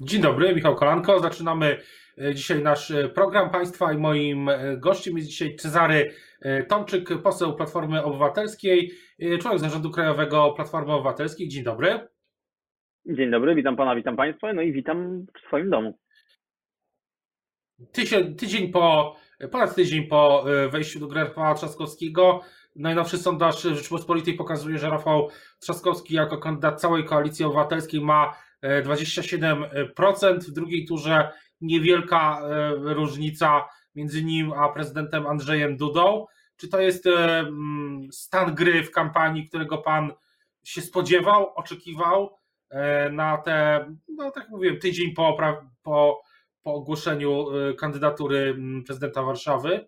Dzień dobry, Michał Kolanko. Zaczynamy e, dzisiaj nasz e, program Państwa i moim e, gościem jest dzisiaj Cezary Tomczyk, poseł Platformy Obywatelskiej, członek Zarządu Krajowego Platformy Obywatelskiej. Dzień dobry. Dzień dobry, witam Pana, witam Państwa, no i witam w swoim domu. Tydzień, tydzień po, ponad tydzień po wejściu do gry Rafała Trzaskowskiego, najnowszy sondaż Rzeczypospolitej pokazuje, że Rafał Trzaskowski jako kandydat całej Koalicji Obywatelskiej ma 27%. W drugiej turze niewielka e, różnica między nim a prezydentem Andrzejem Dudą. Czy to jest e, mm, stan gry w kampanii, którego pan się spodziewał, oczekiwał e, na te, no tak mówiłem, tydzień po, po, po ogłoszeniu kandydatury mm, prezydenta Warszawy?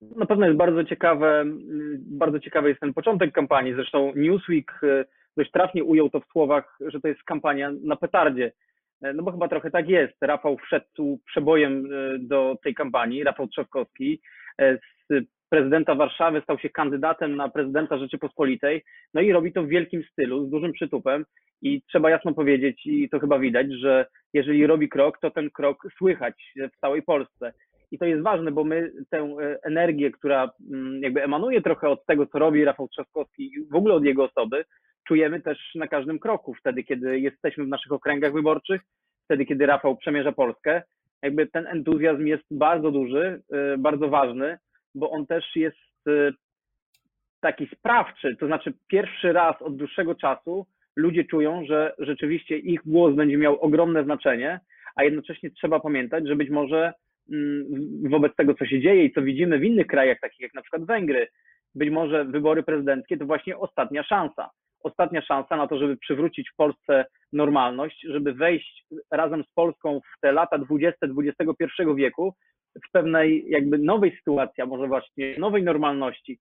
Na pewno jest bardzo ciekawe, mm, bardzo ciekawy jest ten początek kampanii. Zresztą Newsweek dość trafnie ujął to w słowach, że to jest kampania na petardzie. E, no bo chyba trochę tak jest. Rafał wszedł przebojem e, do tej kampanii, Rafał Trzaskowski. E, z prezydenta Warszawy stał się kandydatem na prezydenta Rzeczypospolitej. No i robi to w wielkim stylu, z dużym przytupem. I trzeba jasno powiedzieć, i to chyba widać, że jeżeli robi krok, to ten krok słychać w całej Polsce. I to jest ważne, bo my tę energię, która mm, jakby emanuje trochę od tego, co robi Rafał Trzaskowski i w ogóle od jego osoby, czujemy też na każdym kroku, wtedy kiedy jesteśmy w naszych okręgach wyborczych, wtedy kiedy Rafał przemierza Polskę. Jakby ten entuzjazm jest bardzo duży, y, bardzo ważny, bo on też jest y, taki sprawczy, to znaczy pierwszy raz od dłuższego czasu ludzie czują, że rzeczywiście ich głos będzie miał ogromne znaczenie, a jednocześnie trzeba pamiętać, że być może mm, wobec tego, co się dzieje i co widzimy w innych krajach, takich jak na przykład Węgry, być może wybory prezydenckie to właśnie ostatnia szansa ostatnia szansa na to, żeby przywrócić w Polsce normalność, żeby wejść razem z Polską w te lata 20 XXI wieku w pewnej jakby nowej sytuacji, a może właśnie nowej normalności,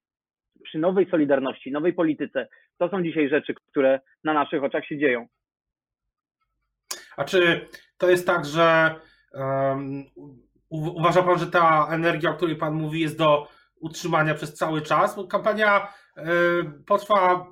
przy nowej solidarności, nowej polityce. To są dzisiaj rzeczy, które na naszych oczach się dzieją. A czy to jest tak, że um, uważa Pan, że ta energia, o której Pan mówi, jest do utrzymania przez cały czas? Bo kampania y, potrwa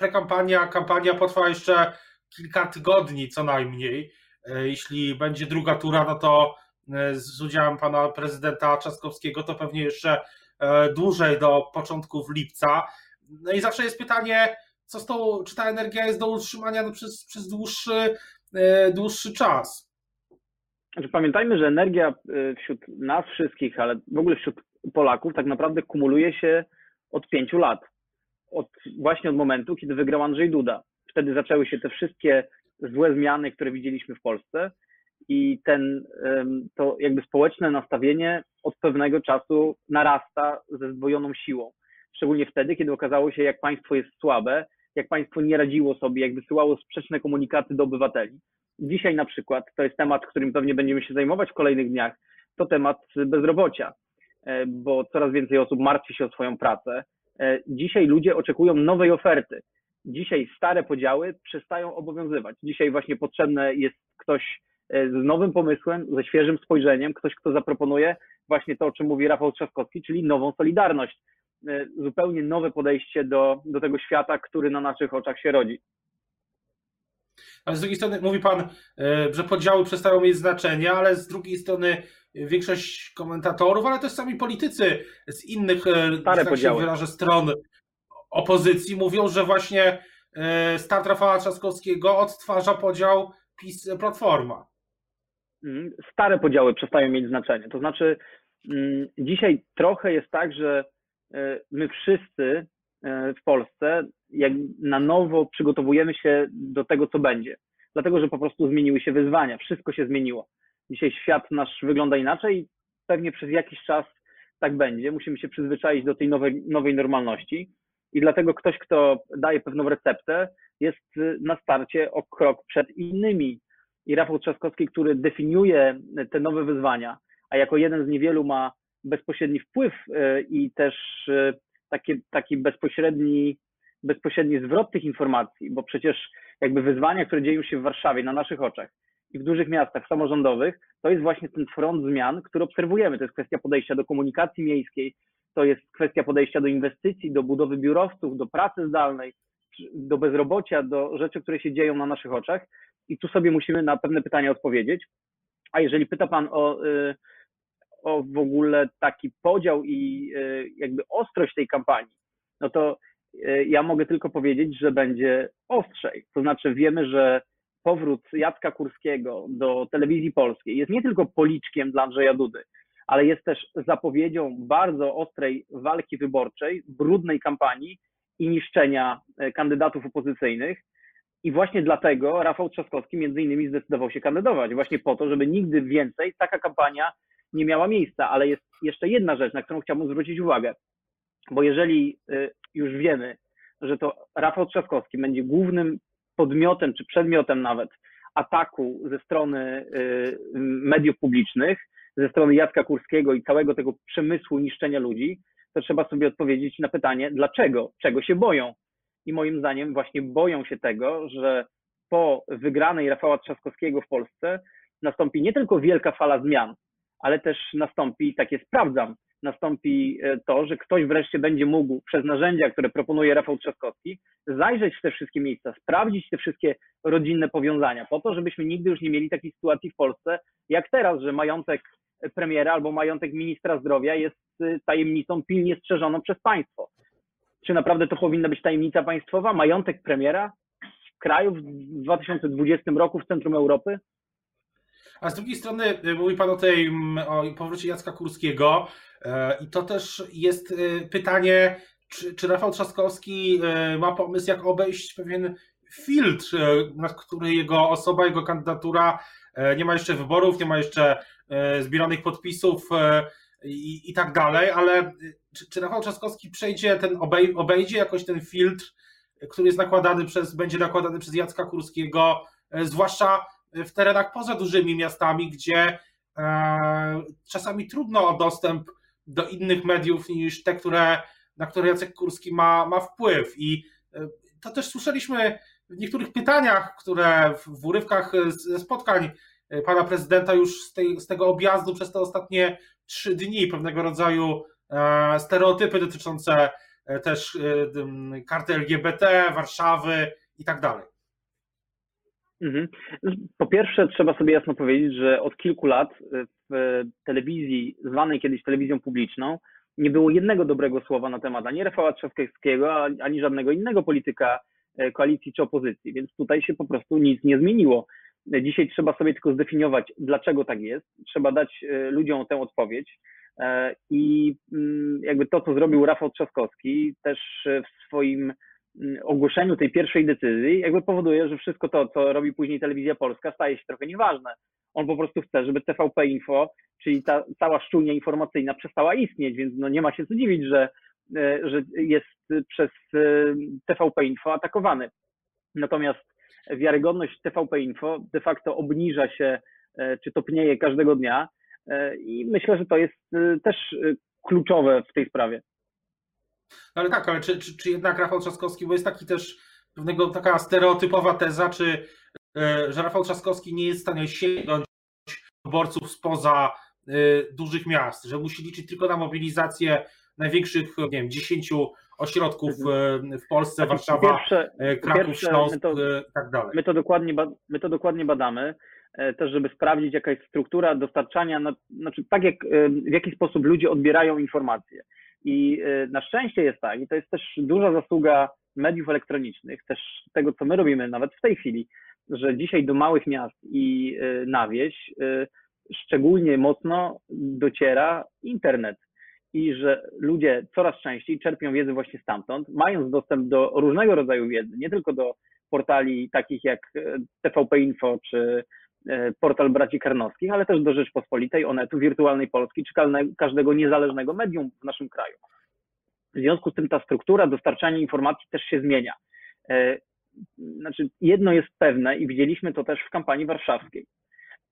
prekampania, kampania potrwa jeszcze kilka tygodni co najmniej. E, jeśli będzie druga tura, no to e, z udziałem pana prezydenta Trzaskowskiego to pewnie jeszcze e, dłużej do początków lipca. No i zawsze jest pytanie, co z tą, czy ta energia jest do utrzymania no przez, przez dłuższy, dłuższy czas. Znaczy, pamiętajmy, że energia wśród nas wszystkich, ale w ogóle wśród Polaków tak naprawdę kumuluje się od pięciu lat od, właśnie od momentu, kiedy wygrał Andrzej Duda. Wtedy zaczęły się te wszystkie złe zmiany, które widzieliśmy w Polsce i ten, to jakby społeczne nastawienie od pewnego czasu narasta ze zdwojoną siłą. Szczególnie wtedy, kiedy okazało się, jak państwo jest słabe, jak państwo nie radziło sobie, jak wysyłało sprzeczne komunikaty do obywateli. Dzisiaj na przykład, to jest temat, którym pewnie będziemy się zajmować w kolejnych dniach, to temat bezrobocia, e, bo coraz więcej osób martwi się o swoją pracę, dzisiaj ludzie oczekują nowej oferty. Dzisiaj stare podziały przestają obowiązywać. Dzisiaj właśnie potrzebny jest ktoś e, z nowym pomysłem, ze świeżym spojrzeniem, ktoś, kto zaproponuje właśnie to, o czym mówi Rafał Trzaskowski, czyli nową solidarność. E, zupełnie nowe podejście do, do tego świata, który na naszych oczach się rodzi. Ale z drugiej strony mówi Pan, że podziały przestają mieć znaczenie, ale z drugiej strony większość komentatorów, ale też sami politycy z innych, e, Stare tak się wyrażę, stron opozycji mówią, że właśnie e, start Rafała Trzaskowskiego odtwarza podział PiS-Platforma. Mhm. Stare podziały przestają mieć znaczenie. To znaczy, mm, dzisiaj trochę jest tak, że e, my wszyscy w Polsce jak na nowo przygotowujemy się do tego, co będzie. Dlatego, że po prostu zmieniły się wyzwania, wszystko się zmieniło. Dzisiaj świat nasz wygląda inaczej. Pewnie przez jakiś czas tak będzie. Musimy się przyzwyczaić do tej nowej, nowej normalności. I dlatego ktoś, kto daje pewną receptę, jest na starcie o krok przed innymi. I Rafał Trzaskowski, który definiuje te nowe wyzwania, a jako jeden z niewielu ma bezpośredni wpływ e, i też e, taki, taki bezpośredni, bezpośredni zwrot tych informacji, bo przecież jakby wyzwania, które dzieją się w Warszawie na naszych oczach, i w dużych miastach samorządowych, to jest właśnie ten front zmian, który obserwujemy. To jest kwestia podejścia do komunikacji miejskiej, to jest kwestia podejścia do inwestycji, do budowy biurowców, do pracy zdalnej, do bezrobocia, do rzeczy, które się dzieją na naszych oczach. I tu sobie musimy na pewne pytania odpowiedzieć. A jeżeli pyta Pan o, y, o w ogóle taki podział i y, jakby ostrość tej kampanii, no to y, ja mogę tylko powiedzieć, że będzie ostrzej. To znaczy wiemy, że powrót Jacka Kurskiego do telewizji polskiej jest nie tylko policzkiem dla Andrzeja Dudy, ale jest też zapowiedzią bardzo ostrej walki wyborczej, brudnej kampanii i niszczenia kandydatów opozycyjnych. I właśnie dlatego Rafał Trzaskowski między innymi zdecydował się kandydować, właśnie po to, żeby nigdy więcej taka kampania nie miała miejsca. Ale jest jeszcze jedna rzecz, na którą chciałbym zwrócić uwagę, bo jeżeli y, już wiemy, że to Rafał Trzaskowski będzie głównym podmiotem czy przedmiotem nawet ataku ze strony y, mediów publicznych, ze strony Jacka Kurskiego i całego tego przemysłu niszczenia ludzi, to trzeba sobie odpowiedzieć na pytanie, dlaczego, czego się boją? I moim zdaniem właśnie boją się tego, że po wygranej Rafała Trzaskowskiego w Polsce nastąpi nie tylko wielka fala zmian, ale też nastąpi, takie sprawdzam, nastąpi e, to, że ktoś wreszcie będzie mógł przez narzędzia, które proponuje Rafał Trzaskowski, zajrzeć w te wszystkie miejsca, sprawdzić te wszystkie rodzinne powiązania, po to, żebyśmy nigdy już nie mieli takiej sytuacji w Polsce, jak teraz, że majątek premiera albo majątek ministra zdrowia jest e, tajemnicą pilnie strzeżoną przez państwo. Czy naprawdę to powinna być tajemnica państwowa? Majątek premiera w kraju w 2020 roku w centrum Europy? A z drugiej strony y, mówi Pan o tej o powrocie Jacka Kurskiego e, i to też jest y, pytanie, czy, czy Rafał Trzaskowski y, ma pomysł, jak obejść pewien filtr, na który jego osoba, jego kandydatura e, nie ma jeszcze wyborów, nie ma jeszcze e, zbieranych podpisów i, i tak dalej, ale czy, czy Rafał Trzaskowski przejdzie ten, obej, obejdzie jakoś ten filtr, który jest nakładany przez, będzie nakładany przez Jacka Kurskiego, zwłaszcza w terenach poza dużymi miastami, gdzie e, czasami trudno o dostęp do innych mediów niż te, które, na które Jacek Kurski ma, ma wpływ. I e, to też słyszeliśmy w niektórych pytaniach, które w, urywkach ze spotkań e, pana prezydenta już z, tej, z tego objazdu przez te ostatnie trzy dni, pewnego rodzaju stereotypy dotyczące też karty LGBT, Warszawy i tak dalej. Mhm. Po pierwsze, trzeba sobie jasno powiedzieć, że od kilku lat w telewizji, zwanej kiedyś telewizją publiczną, nie było jednego dobrego słowa na temat ani Rafała Trzaskowskiego, ani żadnego innego polityka koalicji czy opozycji, więc tutaj się po prostu nic nie zmieniło. Dzisiaj trzeba sobie tylko zdefiniować, dlaczego tak jest. Trzeba dać ludziom tę odpowiedź. E, I mm, jakby to, co zrobił Rafał Trzaskowski, też w swoim ogłoszeniu tej pierwszej decyzji, jakby powoduje, że wszystko to, co robi później Telewizja Polska, staje się trochę nieważne. On po prostu chce, żeby TVP Info, czyli ta cała szczujnia informacyjna przestała istnieć, więc no nie ma się co dziwić, że, e, że jest przez e, TVP Info atakowany. Natomiast wiarygodność TVP Info de facto obniża się, czy topnieje każdego dnia, E, I myślę, że to jest e, też e, kluczowe w tej sprawie. Ale tak, ale czy, czy, czy jednak Rafał Trzaskowski, bo jest taki też pewnego taka stereotypowa teza, czy że Rafał Trzaskowski nie jest w stanie sięgnąć wyborców spoza dużych miast, że musi liczyć tylko na mobilizację największych, nie wiem, 10 ośrodków mhm. w Polsce, znaczy, Warszawa, pierwsze, Kraków, pierwsze, Śląsk i tak dalej. My to, dokładnie, my to dokładnie badamy. E, też żeby sprawdzić jaka jest struktura dostarczania, znaczy tak jak, e, w jaki sposób ludzie odbierają informacje. I e, na szczęście jest tak, i to jest też duża zasługa mediów elektronicznych, też tego, co my robimy nawet w tej chwili, że dzisiaj do małych miast i na wieś szczególnie mocno dociera internet. I że ludzie coraz częściej czerpią wiedzę właśnie stamtąd, mając dostęp do różnego rodzaju wiedzy, nie tylko do portali takich jak TVP Info czy E, portal braci Karnowskich, ale też do Rzeczpospolitej, Onetu, Wirtualnej Polski czy każdego niezależnego medium w naszym kraju. W związku z tym ta struktura dostarczania informacji też się zmienia. E, znaczy, jedno jest pewne i widzieliśmy to też w kampanii warszawskiej.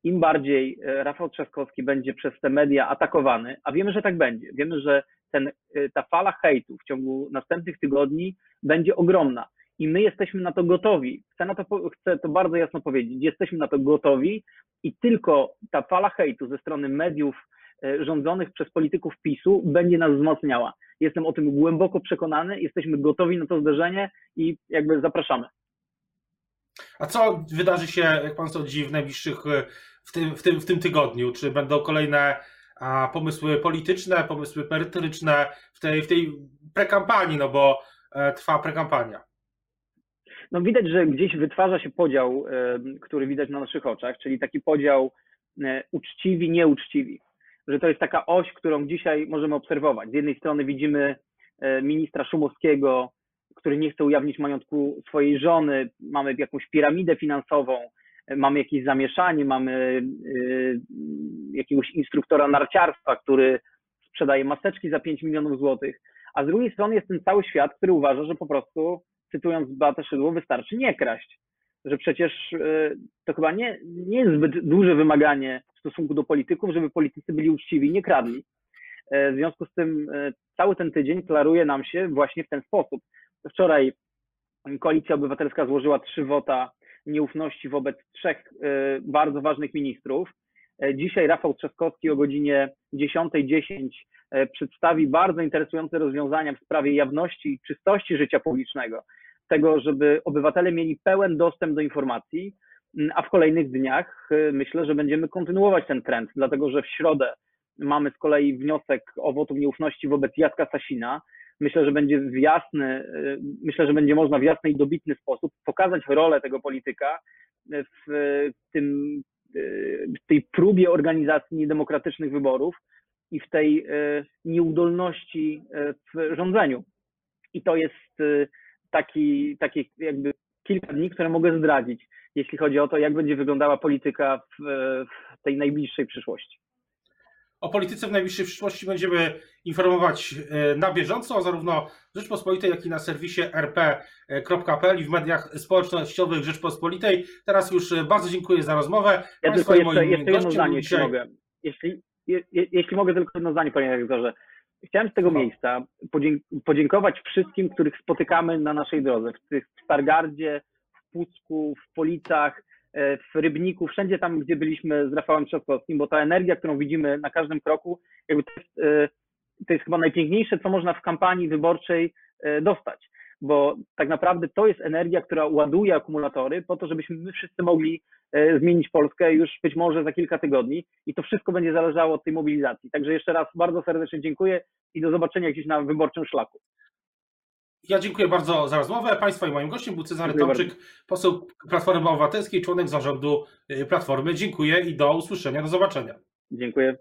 Im bardziej e, Rafał Trzaskowski będzie przez te media atakowany, a wiemy, że tak będzie, wiemy, że ten, ta fala hejtu w ciągu następnych tygodni będzie ogromna i my jesteśmy na to gotowi. Chcę, na to, chcę to bardzo jasno powiedzieć. Jesteśmy na to gotowi i tylko ta fala hejtu ze strony mediów e, rządzonych przez polityków PiSu będzie nas wzmacniała. Jestem o tym głęboko przekonany, jesteśmy gotowi na to zderzenie i jakby zapraszamy. A co wydarzy się, jak pan sądzi, w najbliższych, w tym, w tym, w tym tygodniu? Czy będą kolejne a, pomysły polityczne, pomysły merytoryczne w tej, w tej prekampanii, no bo e, trwa prekampania? No widać, że gdzieś wytwarza się podział, e, który widać na naszych oczach, czyli taki podział e, uczciwi, nieuczciwi. Że to jest taka oś, którą dzisiaj możemy obserwować. Z jednej strony widzimy e, ministra Szumowskiego, który nie chce ujawnić majątku swojej żony, mamy jakąś piramidę finansową, mamy jakieś zamieszanie, mamy jakiegoś instruktora narciarstwa, który sprzedaje maseczki za 5 milionów złotych, a z drugiej strony jest ten cały świat, który uważa, że po prostu cytując Beatę Szydło, wystarczy nie kraść. Że przecież e, to chyba nie, nie jest zbyt duże wymaganie w stosunku do polityków, żeby politycy byli uczciwi i nie kradli. E, w związku z tym e, cały ten tydzień klaruje nam się właśnie w ten sposób. Wczoraj Koalicja Obywatelska złożyła trzy wota nieufności wobec trzech bardzo ważnych ministrów. Dzisiaj Rafał Trzaskowski o godzinie 10.10 przedstawi bardzo interesujące rozwiązania w sprawie jawności i czystości życia publicznego tego, żeby obywatele mieli pełen dostęp do informacji, mm, a w kolejnych dniach y, myślę, że będziemy kontynuować ten trend, dlatego że w środę mamy z kolei wniosek o wotum nieufności wobec Jacka Sasina. Myślę, że będzie w jasny, y, myślę, że będzie można w jasny i dobitny sposób pokazać rolę tego polityka w tym, w tej próbie organizacji niedemokratycznych wyborów i w tej nieudolności w rządzeniu. I to jest taki, taki jakby kilka dni, które mogę zdradzić, jeśli chodzi o to, jak będzie wyglądała polityka w, w tej najbliższej przyszłości. O polityce w najbliższej przyszłości będziemy informować e, na bieżąco, zarówno Rzeczpospolitej, jak i na serwisie rp.pl i w mediach społecznościowych Rzeczpospolitej. Teraz już bardzo dziękuję za rozmowę. Ja tylko jeszcze, jeszcze jedno zdanie, jeśli mogę. Jeśli, je, jeśli mogę tylko jedno zdanie, panie redaktorze. Chciałem z tego miejsca podziękować wszystkim, których spotykamy na naszej drodze, w, tych, w Stargardzie, w Pucku, w Policach, e, w Rybniku, wszędzie tam, gdzie byliśmy z Rafałem Trzaskowskim, bo ta energia, którą widzimy na każdym kroku, to jest, e, to jest chyba najpiękniejsze, co można w kampanii wyborczej e, dostać bo tak naprawdę to jest energia, która ładuje akumulatory po to, żebyśmy my wszyscy mogli e, zmienić Polskę już być może za kilka tygodni i to wszystko będzie zależało od tej mobilizacji. Także jeszcze raz bardzo serdecznie dziękuję i do zobaczenia gdzieś na wyborczym szlaku. Ja dziękuję bardzo za rozmowę. Państwa i moim gościem był Cezary Tomczyk, poseł Platformy Obywatelskiej, członek zarządu e, Platformy. Dziękuję i do usłyszenia, do zobaczenia. Dziękuję.